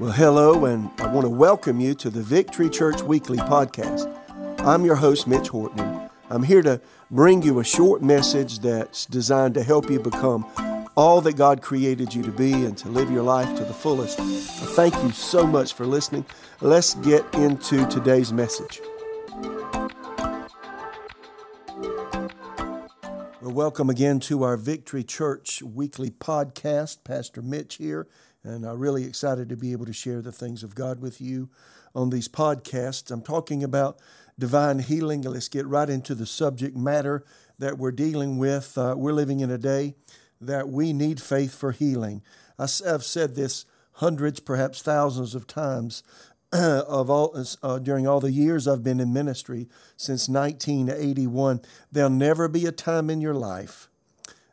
Well, hello, and I want to welcome you to the Victory Church Weekly podcast. I'm your host, Mitch Horton. I'm here to bring you a short message that's designed to help you become all that God created you to be and to live your life to the fullest. Thank you so much for listening. Let's get into today's message. Well, welcome again to our Victory Church Weekly podcast. Pastor Mitch here and I'm really excited to be able to share the things of God with you on these podcasts. I'm talking about divine healing. Let's get right into the subject matter that we're dealing with. Uh, we're living in a day that we need faith for healing. I've said this hundreds, perhaps thousands of times of all uh, during all the years I've been in ministry since 1981. There'll never be a time in your life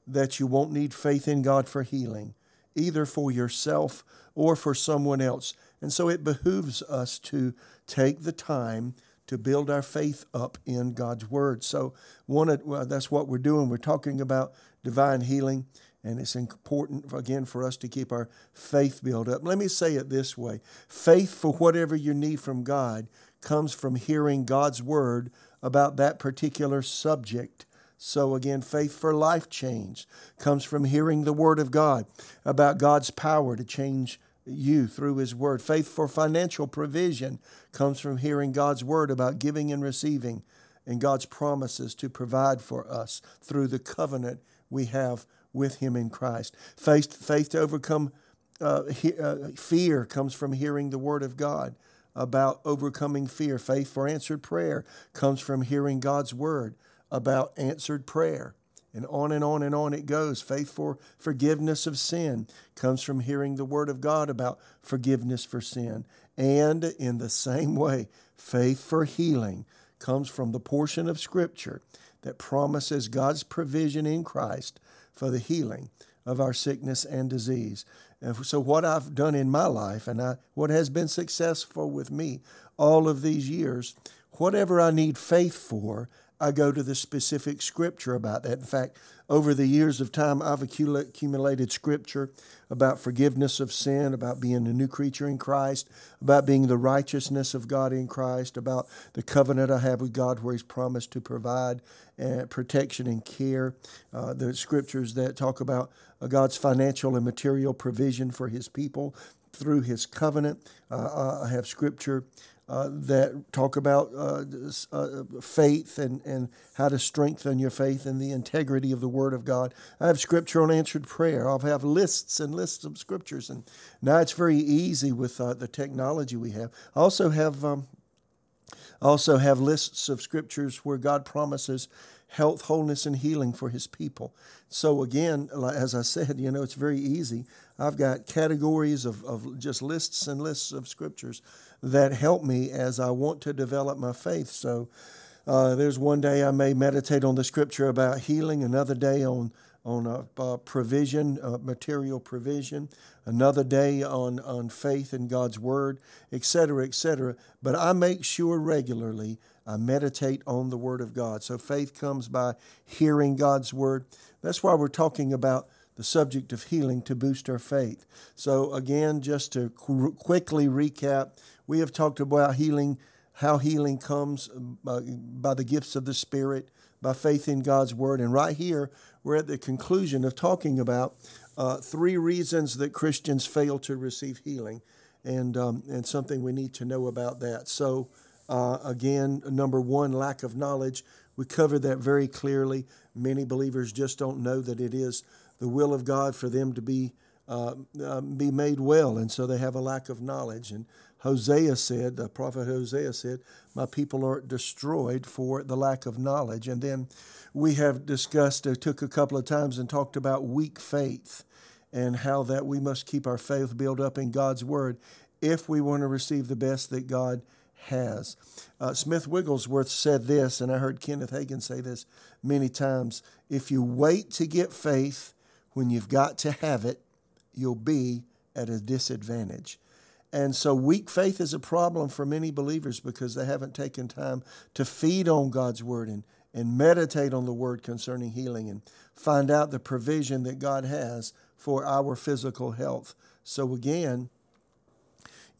that you won't need faith in God for healing either for yourself or for someone else. And so it behooves us to take the time to build our faith up in God's Word. So one well, that's what we're doing. We're talking about divine healing, and it's important, again, for us to keep our faith built up. Let me say it this way faith for whatever you need from God comes from hearing God's Word about that particular subject. So, again, faith for life change comes from hearing the Word of God about God's power to change you through His Word. Faith for financial provision comes from hearing God's Word about giving and receiving and God's promises to provide for us through the covenant we have with Him in Christ. Faith, faith to overcome uh, he, uh, fear comes from hearing the Word of God about overcoming fear. Faith for answered prayer comes from hearing God's Word about answered prayer. And on and on and on it goes. Faith for forgiveness of sin comes from hearing the Word of God about forgiveness for sin. And in the same way, faith for healing comes from the portion of Scripture that promises God's provision in Christ for the healing of our sickness and disease. And so, what I've done in my life and I, what has been successful with me all of these years, whatever I need faith for, I go to the specific scripture about that. In fact, over the years of time, I've accumulated scripture about forgiveness of sin, about being a new creature in Christ, about being the righteousness of God in Christ, about the covenant I have with God where He's promised to provide uh, protection and care. Uh, the scriptures that talk about uh, God's financial and material provision for His people through His covenant. Uh, I have scripture uh, that talk about uh, uh, faith and, and how to strengthen your faith and the integrity of the Word of God. I have scripture on answered prayer. I'll have lists and lists of scriptures. And now it's very easy with uh, the technology we have. I also have, um, also have lists of scriptures where God promises health, wholeness, and healing for his people. So, again, as I said, you know, it's very easy. I've got categories of, of just lists and lists of scriptures that help me as I want to develop my faith. So, uh, there's one day I may meditate on the scripture about healing, another day on on uh, uh, provision, uh, material provision, another day on, on faith in God's Word, etc., etc. But I make sure regularly I meditate on the Word of God. So faith comes by hearing God's Word. That's why we're talking about the subject of healing to boost our faith. So, again, just to qu- quickly recap, we have talked about healing, how healing comes uh, by the gifts of the Spirit, by faith in God's Word. And right here, we're at the conclusion of talking about uh, three reasons that Christians fail to receive healing, and, um, and something we need to know about that. So, uh, again, number one, lack of knowledge. We covered that very clearly. Many believers just don't know that it is the will of God for them to be uh, uh, be made well, and so they have a lack of knowledge. And Hosea said, the prophet Hosea said, "My people are destroyed for the lack of knowledge." And then we have discussed, uh, took a couple of times and talked about weak faith and how that we must keep our faith built up in God's word if we want to receive the best that God has. Uh, Smith Wigglesworth said this, and I heard Kenneth Hagin say this many times if you wait to get faith when you've got to have it, you'll be at a disadvantage. And so, weak faith is a problem for many believers because they haven't taken time to feed on God's word and, and meditate on the word concerning healing and find out the provision that God has for our physical health. So, again,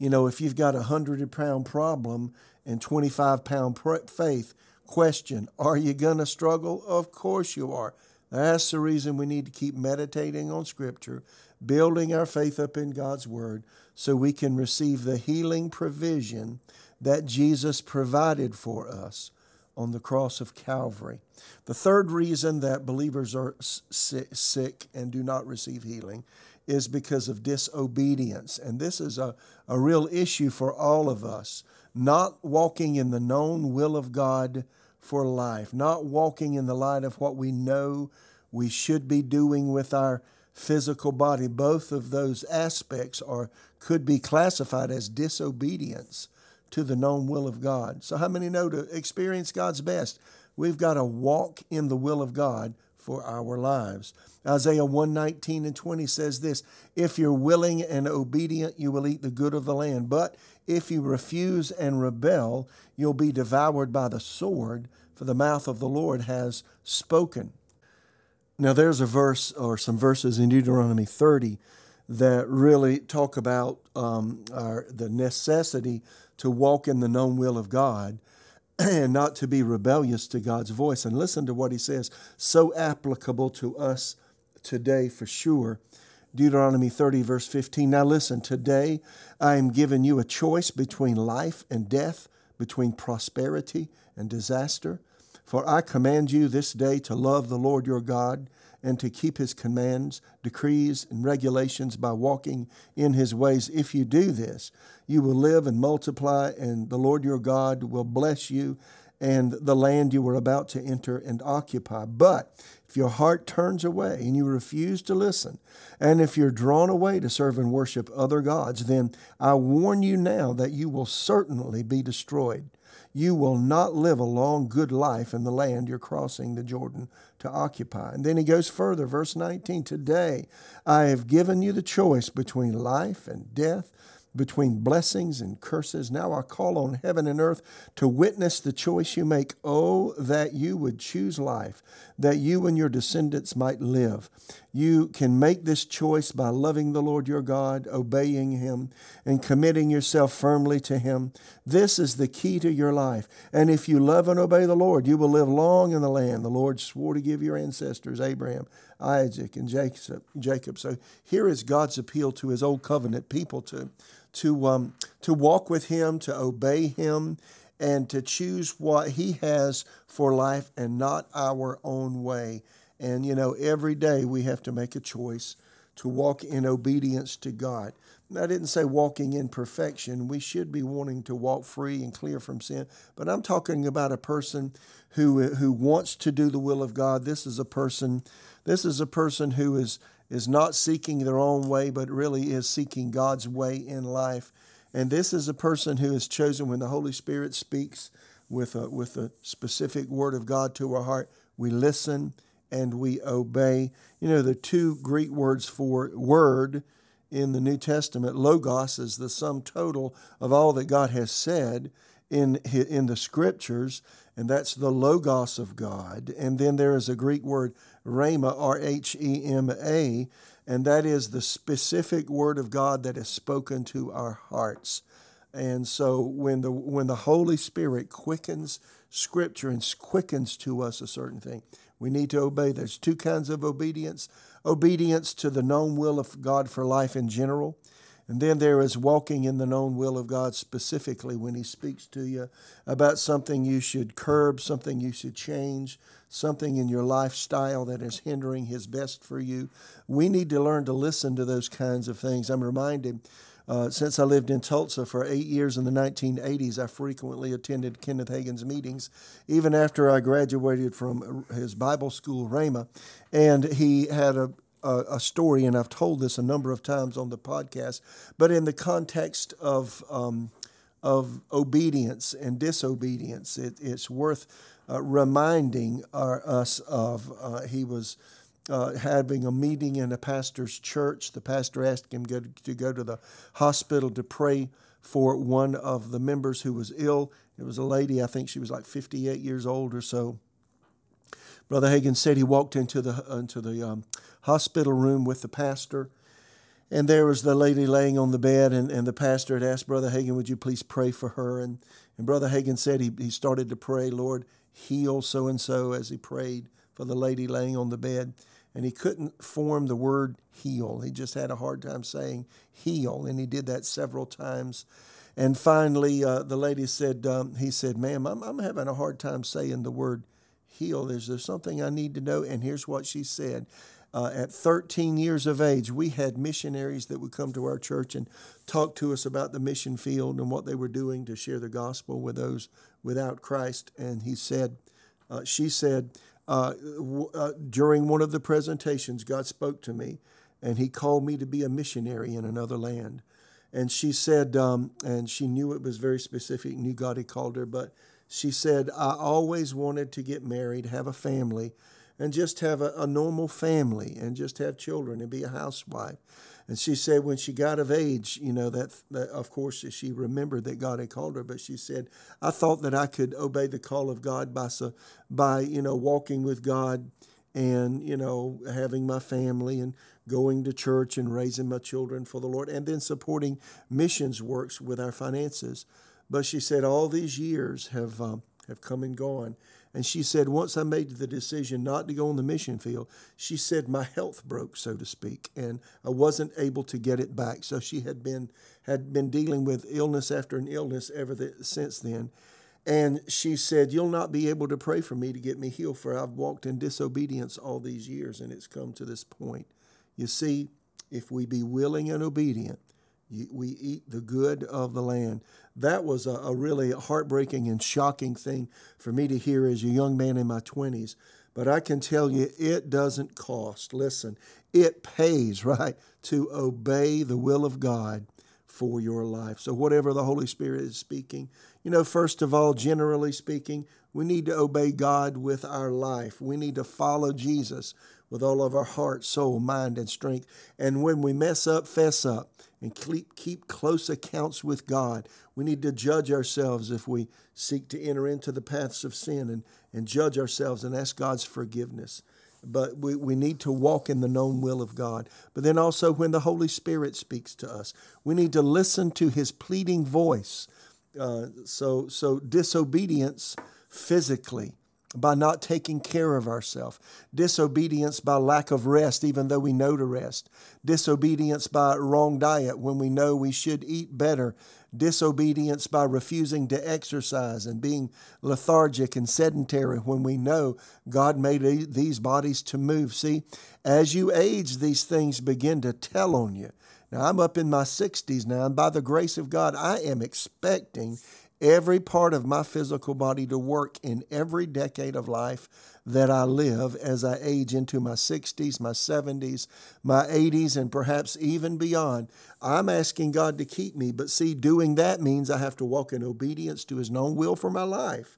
You know, if you've got a 100 pound problem and 25 pound faith, question Are you going to struggle? Of course you are. That's the reason we need to keep meditating on Scripture, building our faith up in God's Word, so we can receive the healing provision that Jesus provided for us on the cross of Calvary. The third reason that believers are sick and do not receive healing is because of disobedience. And this is a, a real issue for all of us. Not walking in the known will of God for life, not walking in the light of what we know we should be doing with our physical body. Both of those aspects are could be classified as disobedience to the known will of God. So, how many know to experience God's best? We've got to walk in the will of God for our lives. Isaiah 119 and 20 says this If you're willing and obedient, you will eat the good of the land. But if you refuse and rebel, you'll be devoured by the sword, for the mouth of the Lord has spoken. Now, there's a verse or some verses in Deuteronomy 30 that really talk about um, our, the necessity to walk in the known will of God and not to be rebellious to God's voice. And listen to what he says, so applicable to us today for sure. Deuteronomy 30, verse 15. Now listen, today I am giving you a choice between life and death, between prosperity and disaster. For I command you this day to love the Lord your God and to keep his commands, decrees, and regulations by walking in his ways. If you do this, you will live and multiply, and the Lord your God will bless you and the land you are about to enter and occupy. But if your heart turns away and you refuse to listen, and if you're drawn away to serve and worship other gods, then I warn you now that you will certainly be destroyed you will not live a long, good life in the land you're crossing the Jordan to occupy. And then he goes further, verse 19 Today I have given you the choice between life and death between blessings and curses. Now I call on heaven and earth to witness the choice you make. Oh, that you would choose life, that you and your descendants might live. You can make this choice by loving the Lord your God, obeying Him, and committing yourself firmly to Him. This is the key to your life. And if you love and obey the Lord, you will live long in the land the Lord swore to give your ancestors, Abraham, Isaac, and Jacob. So here is God's appeal to His old covenant people to to, um, to walk with Him, to obey Him, and to choose what He has for life and not our own way. And, you know, every day we have to make a choice to walk in obedience to God. I didn't say walking in perfection. We should be wanting to walk free and clear from sin. But I'm talking about a person who who wants to do the will of God. This is a person. This is a person who is is not seeking their own way, but really is seeking God's way in life. And this is a person who is chosen when the Holy Spirit speaks with a, with a specific word of God to our heart. We listen and we obey. You know, the two Greek words for word in the New Testament, logos, is the sum total of all that God has said in, in the scriptures, and that's the logos of God. And then there is a Greek word, rhema, R H E M A, and that is the specific word of God that is spoken to our hearts. And so when the when the Holy Spirit quickens scripture and quickens to us a certain thing, we need to obey. There's two kinds of obedience. Obedience to the known will of God for life in general, and then there is walking in the known will of God specifically when He speaks to you about something you should curb, something you should change, something in your lifestyle that is hindering His best for you. We need to learn to listen to those kinds of things. I'm reminded. Uh, since I lived in Tulsa for eight years in the 1980s, I frequently attended Kenneth Hagin's meetings, even after I graduated from his Bible school, Rhema. And he had a, a, a, story, and I've told this a number of times on the podcast, but in the context of um, of obedience and disobedience, it, it's worth uh, reminding our, us of. Uh, he was. Uh, having a meeting in a pastor's church. The pastor asked him go, to go to the hospital to pray for one of the members who was ill. It was a lady, I think she was like 58 years old or so. Brother Hagin said he walked into the into the um, hospital room with the pastor, And there was the lady laying on the bed, and, and the pastor had asked Brother Hagin, Would you please pray for her? And, and Brother Hagin said he, he started to pray, Lord, heal so and so as he prayed for the lady laying on the bed. And he couldn't form the word heal. He just had a hard time saying heal, and he did that several times. And finally, uh, the lady said, um, He said, Ma'am, I'm, I'm having a hard time saying the word heal. Is there something I need to know? And here's what she said uh, at 13 years of age, we had missionaries that would come to our church and talk to us about the mission field and what they were doing to share the gospel with those without Christ. And he said, uh, she said, uh, w- uh, during one of the presentations, God spoke to me and he called me to be a missionary in another land. And she said, um, and she knew it was very specific, knew God had called her, but she said, I always wanted to get married, have a family and just have a, a normal family and just have children and be a housewife. And she said when she got of age, you know, that, that, of course she remembered that God had called her, but she said, I thought that I could obey the call of God by, by you know, walking with God and, you know, having my family and going to church and raising my children for the Lord and then supporting missions works with our finances. But she said all these years have, um, have come and gone. And she said, once I made the decision not to go on the mission field, she said my health broke, so to speak, and I wasn't able to get it back. So she had been had been dealing with illness after an illness ever since then. And she said, You'll not be able to pray for me to get me healed, for I've walked in disobedience all these years, and it's come to this point. You see, if we be willing and obedient, we eat the good of the land. That was a, a, really heartbreaking and shocking thing for me to hear as a young man in my 20s. But I can tell you, it doesn't cost. Listen, it pays, right, to obey the will of God for your life. So, whatever the Holy Spirit is speaking, you know, first of all, generally speaking, we need to obey God with our life. We need to follow Jesus with all of our heart, soul, mind, and strength. And when we mess up, fess up and keep, keep close accounts with God. We need to judge ourselves if we seek to enter into the paths of sin and, and judge ourselves and ask God's forgiveness. But we, we need to walk in the known will of God. But then also, when the Holy Spirit speaks to us, we need to listen to his pleading voice. Uh, so, so disobedience physically by not taking care of ourselves, disobedience by lack of rest, even though we know to rest, disobedience by wrong diet when we know we should eat better, disobedience by refusing to exercise and being lethargic and sedentary when we know God made these bodies to move. See, as you age, these things begin to tell on you. Now, I'm up in my 60s now, and by the grace of God, I am expecting every part of my physical body to work in every decade of life that I live as I age into my 60s, my 70s, my 80s, and perhaps even beyond. I'm asking God to keep me, but see, doing that means I have to walk in obedience to His known will for my life.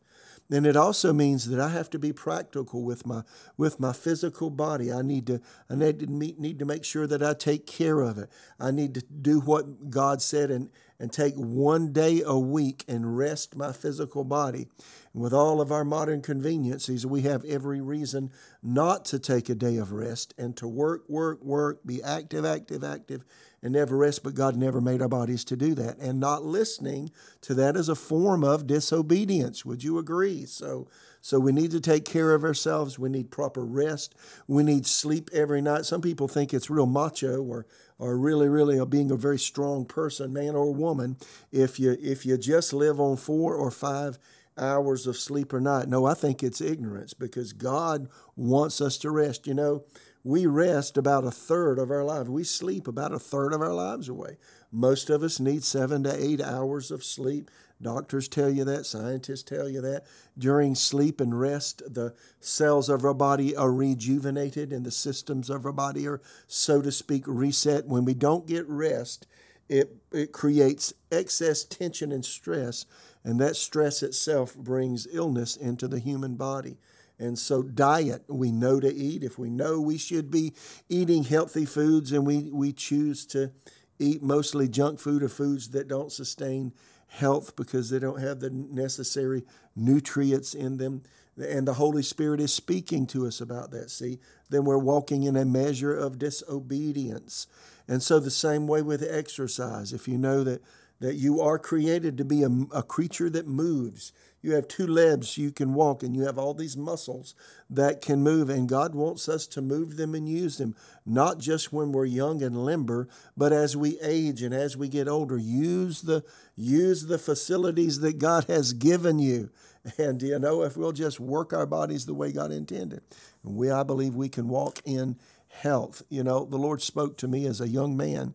And it also means that I have to be practical with my with my physical body. I need to I need to meet, need to make sure that I take care of it. I need to do what God said and and take one day a week and rest my physical body. And with all of our modern conveniences, we have every reason not to take a day of rest and to work, work, work, be active, active, active, and never rest. But God never made our bodies to do that. And not listening to that is a form of disobedience. Would you agree? So, so we need to take care of ourselves. We need proper rest. We need sleep every night. Some people think it's real macho or or really, really being a very strong person, man or woman, if you if you just live on four or five hours of sleep or night. No, I think it's ignorance because God wants us to rest. You know, we rest about a third of our lives. We sleep about a third of our lives away. Most of us need seven to eight hours of sleep. Doctors tell you that, scientists tell you that. During sleep and rest, the cells of our body are rejuvenated and the systems of our body are, so to speak, reset. When we don't get rest, it, it creates excess tension and stress, and that stress itself brings illness into the human body. And so, diet, we know to eat. If we know we should be eating healthy foods and we, we choose to eat mostly junk food or foods that don't sustain health because they don't have the necessary nutrients in them, and the Holy Spirit is speaking to us about that, see, then we're walking in a measure of disobedience. And so, the same way with exercise, if you know that, that you are created to be a, a creature that moves, you have two legs you can walk, and you have all these muscles that can move, and God wants us to move them and use them, not just when we're young and limber, but as we age and as we get older. Use the use the facilities that God has given you. And you know, if we'll just work our bodies the way God intended, we I believe we can walk in health. You know, the Lord spoke to me as a young man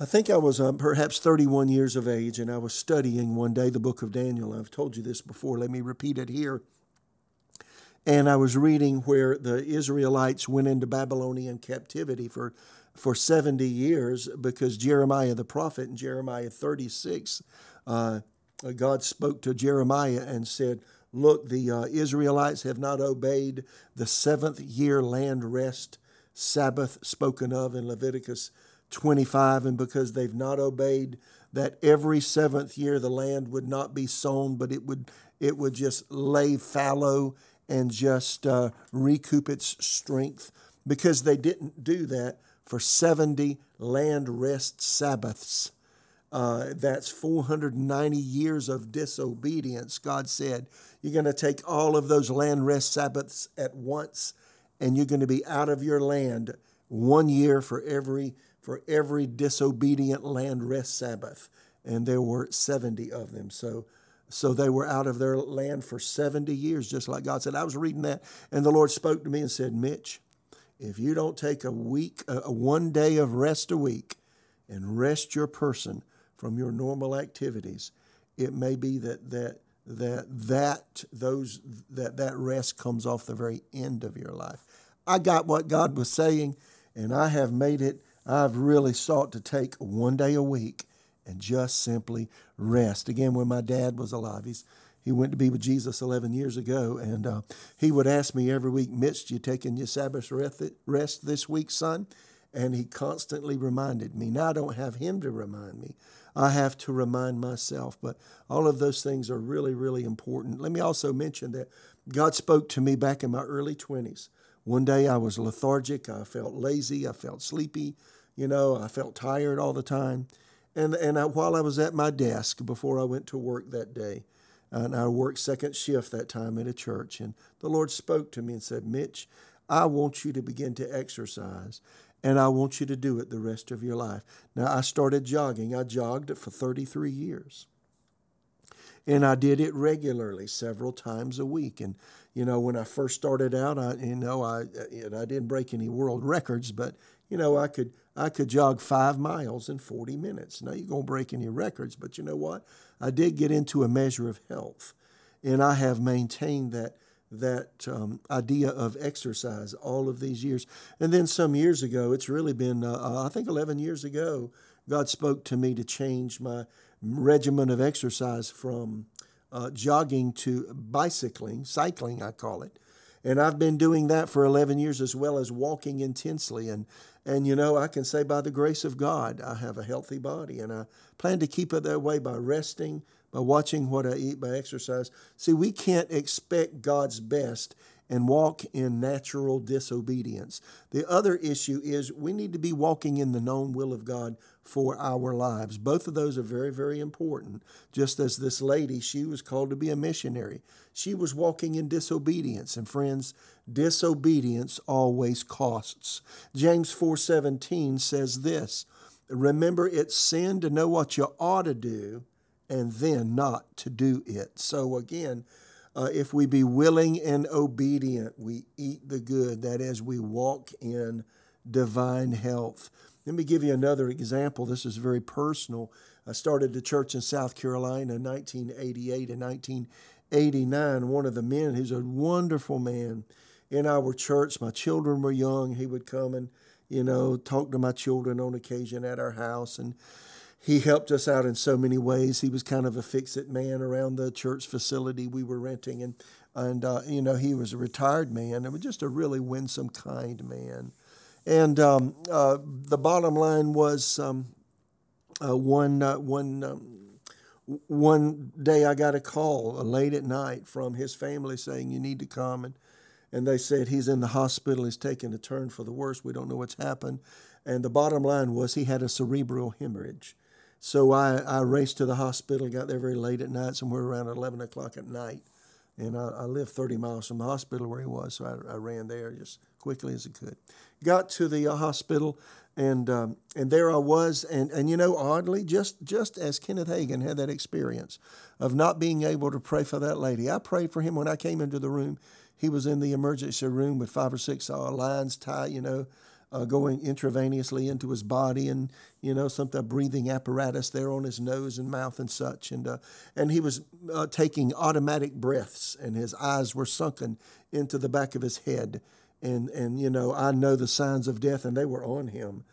I think I was um, perhaps 31 years of age, and I was studying one day the book of Daniel. I've told you this before, let me repeat it here. And I was reading where the Israelites went into Babylonian captivity for, for 70 years because Jeremiah the prophet in Jeremiah 36, uh, God spoke to Jeremiah and said, Look, the uh, Israelites have not obeyed the seventh year land rest Sabbath spoken of in Leviticus 25, and because they've not obeyed that every seventh year the land would not be sown, but it would it would just lay fallow and just uh, recoup its strength. Because they didn't do that for 70 land rest Sabbaths. Uh, that's 490 years of disobedience. God said, You're going to take all of those land rest Sabbaths at once, and you're going to be out of your land one year for every for every disobedient land rest Sabbath, and there were 70 of them. So, so they were out of their land for 70 years, just like God said. I was reading that, and the Lord spoke to me and said, Mitch, if you don't take a week, a one day of rest a week, and rest your person from your normal activities, it may be that that that that those that that rest comes off the very end of your life. I got what God was saying, and I have made it I've really sought to take one day a week and just simply rest. Again, when my dad was alive, he's he went to be with Jesus 11 years ago, and uh, he would ask me every week, Mitch, you taking your Sabbath rest this week, son? And he constantly reminded me. Now I don't have him to remind me. I have to remind myself. But all of those things are really, really important. Let me also mention that God spoke to me back in my early 20s. One day I was lethargic, I felt lazy, I felt sleepy. You know, I felt tired all the time. And, and I, while I was at my desk before I went to work that day, and I worked second shift that time at a church, and the Lord spoke to me and said, Mitch, I want you to begin to exercise, and I want you to do it the rest of your life. Now, I started jogging. I jogged for 33 years. And I did it regularly, several times a week. And, you know, when I first started out, I, you know, I, I didn't break any world records, but, you know, I could I could jog five miles in 40 minutes. Now, you're going to break any records, but you know what? I did get into a measure of health, and I have maintained that that um, idea of exercise all of these years. And then some years ago, it's really been, uh, uh I think 11 years ago, God spoke to me to change my regimen of exercise from uh, jogging to bicycling, cycling, I call it. And I've been doing that for 11 years as well as walking intensely. And, and you know, I can say by the grace of God, I have a healthy body. And I plan to keep it that way by resting, by watching what I eat, by exercise. See, we can't expect God's best and walk in natural disobedience. The other issue is we need to be walking in the known will of God for our lives. Both of those are very, very important. Just as this lady, she was called to be a missionary. She was walking in disobedience. And friends, disobedience always costs. James 4:17 says this, remember it's sin to know what you ought to do and then not to do it. So again, uh, if we be willing and obedient, we eat the good. That is, we walk in divine health. Let me give you another example. This is very personal. I started the church in South Carolina in 1988 and 1989. One of the men, he's a wonderful man in our church. My children were young. He would come and, you know, talk to my children on occasion at our house. And he helped us out in so many ways. He was kind of a fix-it man around the church facility we were renting, and and uh, you know he was a retired man. It was just a really winsome, kind man. And um, uh, the bottom line was um, uh, one uh, one um, one day I got a call late at night from his family saying, You need to come. And, and they said, He's in the hospital. He's taking a turn for the worse. We don't know what's happened. And the bottom line was he had a cerebral hemorrhage. So I, I raced to the hospital, got there very late at night, somewhere around 11 o'clock at night. And I, I lived 30 miles from the hospital where he was, so I, I ran there just quickly as I could. Got to the uh, hospital, and um, and there I was, and and you know, oddly, just just as Kenneth Hagin had that experience of not being able to pray for that lady, I prayed for him when I came into the room. He was in the emergency room with five or six uh, lines tied, you know, uh, going intravenously into his body, and you know, some breathing apparatus there on his nose and mouth and such, and uh, and he was uh, taking automatic breaths, and his eyes were sunken into the back of his head and and you know I know the signs of death and they were on him.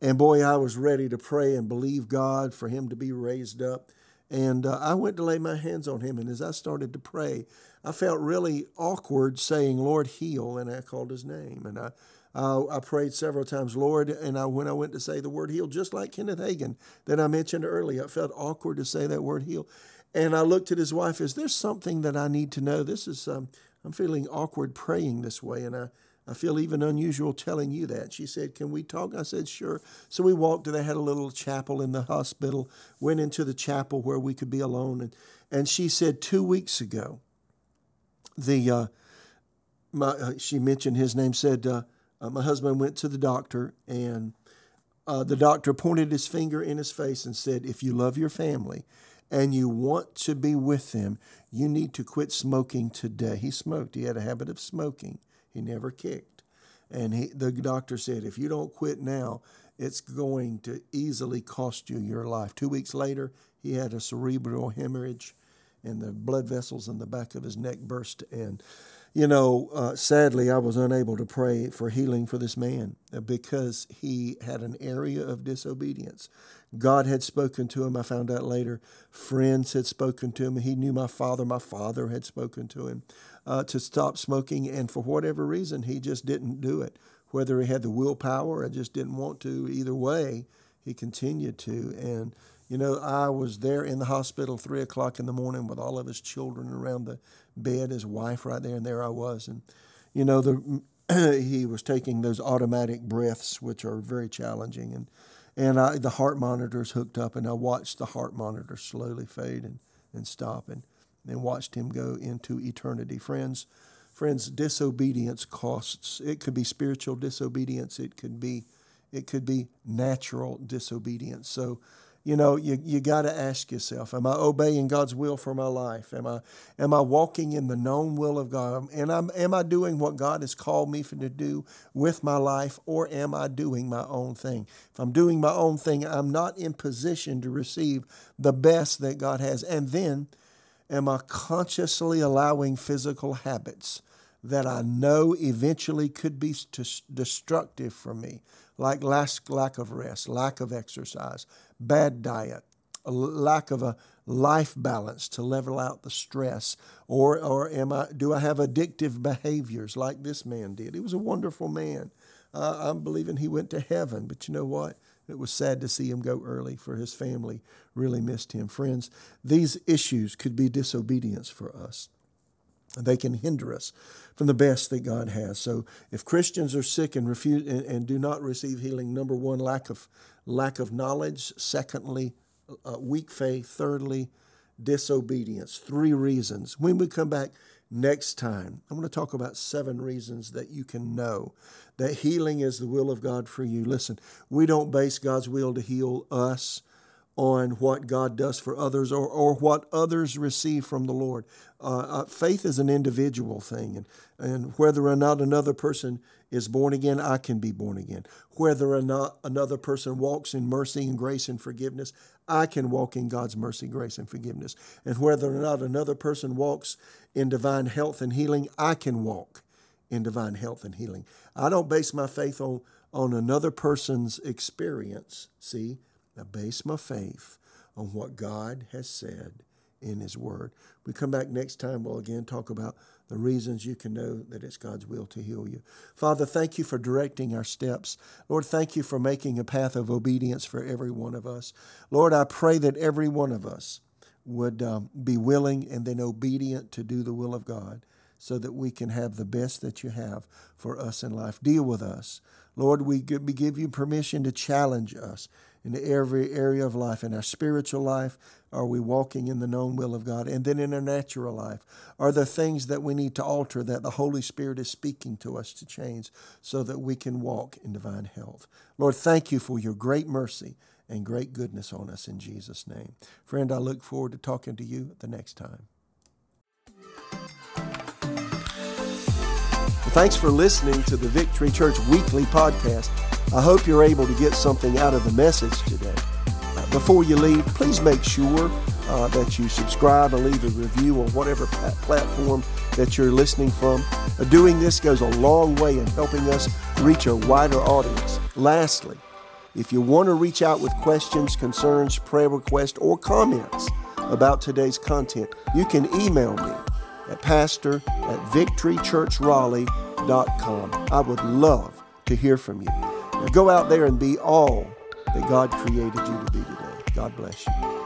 And boy, I was ready to pray and believe God for him to be raised up. And uh, I went to lay my hands on him, and as I started to pray, I felt really awkward saying, "Lord, heal," and I called his name, and I. Uh, I prayed several times, Lord, and I, when I went to say the word heal, just like Kenneth Hagin that I mentioned earlier, it felt awkward to say that word heal. And I looked at his wife, is there something that I need to know? This is, um, I'm feeling awkward praying this way. And I, I feel even unusual telling you that. She said, Can we talk? I said, Sure. So we walked, to they had a little chapel in the hospital, went into the chapel where we could be alone. And, and she said, Two weeks ago, the uh, my, uh, she mentioned his name, said, uh, uh My husband went to the doctor, and uh, the doctor pointed his finger in his face and said, If you love your family, and you want to be with them, you need to quit smoking today. He smoked. He had a habit of smoking. He never kicked. And he, the doctor said, if you don't quit now, it's going to easily cost you your life. Two weeks later, he had a cerebral hemorrhage, and the blood vessels in the back of his neck burst. And, you know, uh, sadly, I was unable to pray for healing for this man because he had an area of disobedience. God had spoken to him. I found out later. Friends had spoken to him. He knew my father. My father had spoken to him uh, to stop smoking, and for whatever reason, he just didn't do it. Whether he had the willpower or just didn't want to, either way, he continued to. And you know, I was there in the hospital three o'clock in the morning with all of his children around the bed, his wife right there, and there I was. And you know, the he was taking those automatic breaths, which are very challenging, and and I, the heart monitors hooked up, and I watched the heart monitor slowly fade and, and stop, and, and watched him go into eternity. Friends, friends, disobedience costs. It could be spiritual disobedience. It could be, it could be natural disobedience. So you know, you, you got to ask yourself, am I obeying God's will for my life? Am I, am I walking in the known will of God? And I'm, am I doing what God has called me for to do with my life, or am I doing my own thing? If I'm doing my own thing, I'm not in position to receive the best that God has. And then, am I consciously allowing physical habits that I know eventually could be destructive for me? Like lack of rest, lack of exercise, bad diet, a lack of a life balance to level out the stress, or or am I do I have addictive behaviors like this man did? He was a wonderful man. Uh, I'm believing he went to heaven, but you know what? It was sad to see him go early, for his family really missed him. Friends, these issues could be disobedience for us. They can hinder us from the best that God has. So if Christians are sick and refuse and, and do not receive healing, number one, lack of lack of knowledge. Secondly, uh, weak faith. Thirdly, disobedience. Three reasons. When we come back next time, I'm going to talk about seven reasons that you can know that healing is the will of God for you. Listen, we don't base God's will to heal us on what God does for others or, or what others receive from the Lord. Uh, uh, faith is an individual thing, and, and whether or not another person is born again, I can be born again. Whether or not another person walks in mercy and grace and forgiveness, I can walk in God's mercy, grace, and forgiveness. And whether or not another person walks in divine health and healing, I can walk in divine health and healing. I don't base my faith on, on another person's experience, see? I base my faith on what God has said in His Word. We come back next time, we'll again talk about the reasons you can know that it's God's will to heal you. Father, thank you for directing our steps. Lord, thank you for making a path of obedience for every one of us. Lord, I pray that every one of us would um, be willing and then obedient to do the will of God so that we can have the best that you have for us in life. Deal with us. Lord, we give you permission to challenge us in every area of life. In our spiritual life, are we walking in the known will of God? And then in our natural life, are there things that we need to alter that the Holy Spirit is speaking to us to change so that we can walk in divine health? Lord, thank you for your great mercy and great goodness on us in Jesus' name. Friend, I look forward to talking to you the next time. Thanks for listening to the Victory Church Weekly Podcast. I hope you're able to get something out of the message today. Uh, before you leave, please make sure uh, that you subscribe and leave a review on whatever platform that you're listening from. Uh, doing this goes a long way in helping us reach a wider audience. Lastly, if you want to reach out with questions, concerns, prayer requests, or comments about today's content, you can email me at pastor at victorychurchraleigh.com. I would love to hear from you. Now go out there and be all that God created you to be today. God bless you.